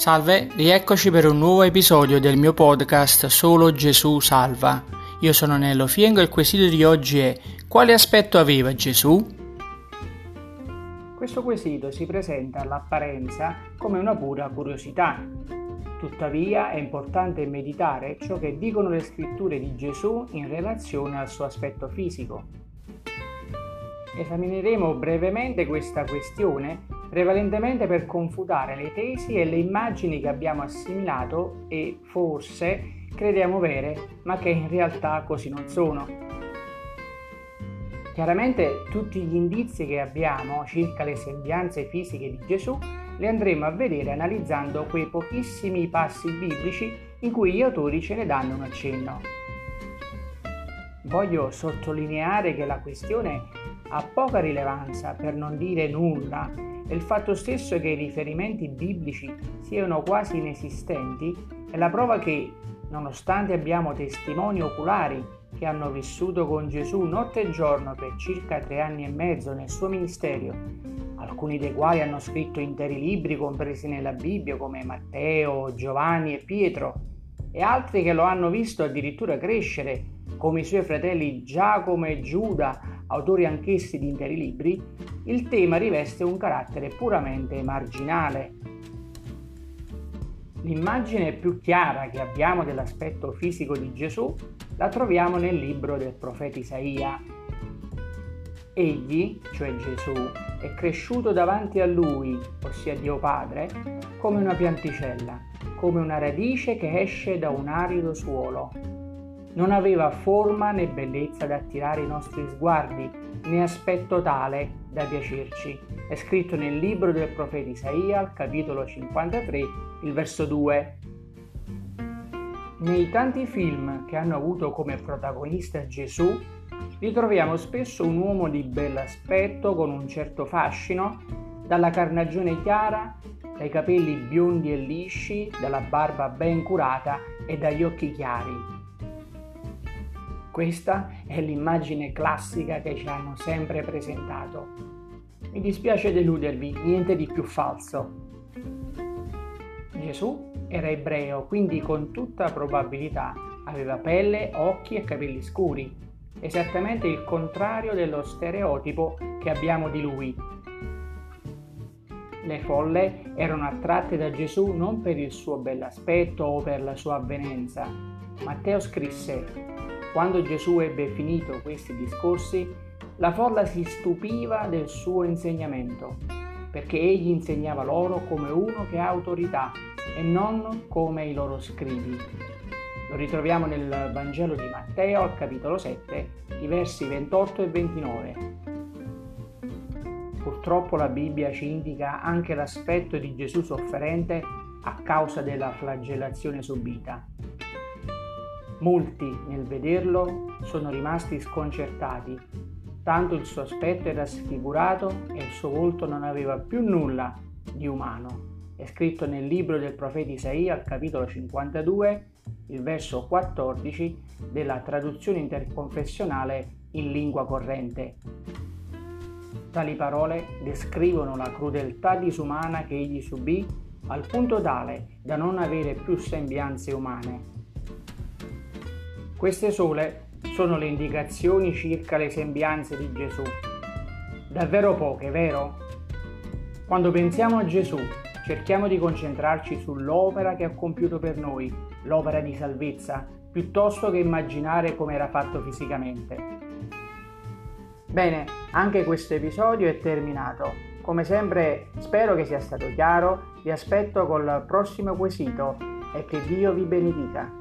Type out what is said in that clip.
Salve, rieccoci per un nuovo episodio del mio podcast Solo Gesù Salva. Io sono Nello Fiengo e il quesito di oggi è quale aspetto aveva Gesù? Questo quesito si presenta all'apparenza come una pura curiosità. Tuttavia è importante meditare ciò che dicono le scritture di Gesù in relazione al suo aspetto fisico. Esamineremo brevemente questa questione prevalentemente per confutare le tesi e le immagini che abbiamo assimilato e forse crediamo vere, ma che in realtà così non sono. Chiaramente tutti gli indizi che abbiamo circa le sembianze fisiche di Gesù li andremo a vedere analizzando quei pochissimi passi biblici in cui gli autori ce ne danno un accenno. Voglio sottolineare che la questione ha poca rilevanza, per non dire nulla, e il fatto stesso che i riferimenti biblici siano quasi inesistenti è la prova che, nonostante abbiamo testimoni oculari che hanno vissuto con Gesù notte e giorno per circa tre anni e mezzo nel suo ministero, alcuni dei quali hanno scritto interi libri compresi nella Bibbia come Matteo, Giovanni e Pietro, e altri che lo hanno visto addirittura crescere, come i suoi fratelli Giacomo e Giuda, autori anch'essi di interi libri, il tema riveste un carattere puramente marginale. L'immagine più chiara che abbiamo dell'aspetto fisico di Gesù la troviamo nel libro del profeta Isaia. Egli, cioè Gesù, è cresciuto davanti a lui, ossia Dio Padre, come una pianticella, come una radice che esce da un arido suolo non aveva forma né bellezza da attirare i nostri sguardi, né aspetto tale da piacerci. È scritto nel libro del profeta Isaia, al capitolo 53, il verso 2. Nei tanti film che hanno avuto come protagonista Gesù, ritroviamo spesso un uomo di bell'aspetto con un certo fascino, dalla carnagione chiara, dai capelli biondi e lisci, dalla barba ben curata e dagli occhi chiari. Questa è l'immagine classica che ci hanno sempre presentato. Mi dispiace deludervi, niente di più falso. Gesù era ebreo, quindi con tutta probabilità aveva pelle, occhi e capelli scuri, esattamente il contrario dello stereotipo che abbiamo di lui. Le folle erano attratte da Gesù non per il suo bell'aspetto o per la sua avvenenza. Matteo scrisse quando Gesù ebbe finito questi discorsi, la folla si stupiva del suo insegnamento, perché egli insegnava loro come uno che ha autorità e non come i loro scrivi. Lo ritroviamo nel Vangelo di Matteo al capitolo 7, i versi 28 e 29. Purtroppo la Bibbia ci indica anche l'aspetto di Gesù sofferente a causa della flagellazione subita. Molti nel vederlo sono rimasti sconcertati, tanto il suo aspetto era sfigurato e il suo volto non aveva più nulla di umano. È scritto nel libro del profeta Isaia capitolo 52, il verso 14 della traduzione interconfessionale in lingua corrente. Tali parole descrivono la crudeltà disumana che egli subì al punto tale da non avere più sembianze umane queste sole sono le indicazioni circa le sembianze di Gesù. Davvero poche, vero? Quando pensiamo a Gesù, cerchiamo di concentrarci sull'opera che ha compiuto per noi, l'opera di salvezza, piuttosto che immaginare come era fatto fisicamente. Bene, anche questo episodio è terminato. Come sempre spero che sia stato chiaro, vi aspetto col prossimo quesito e che Dio vi benedica.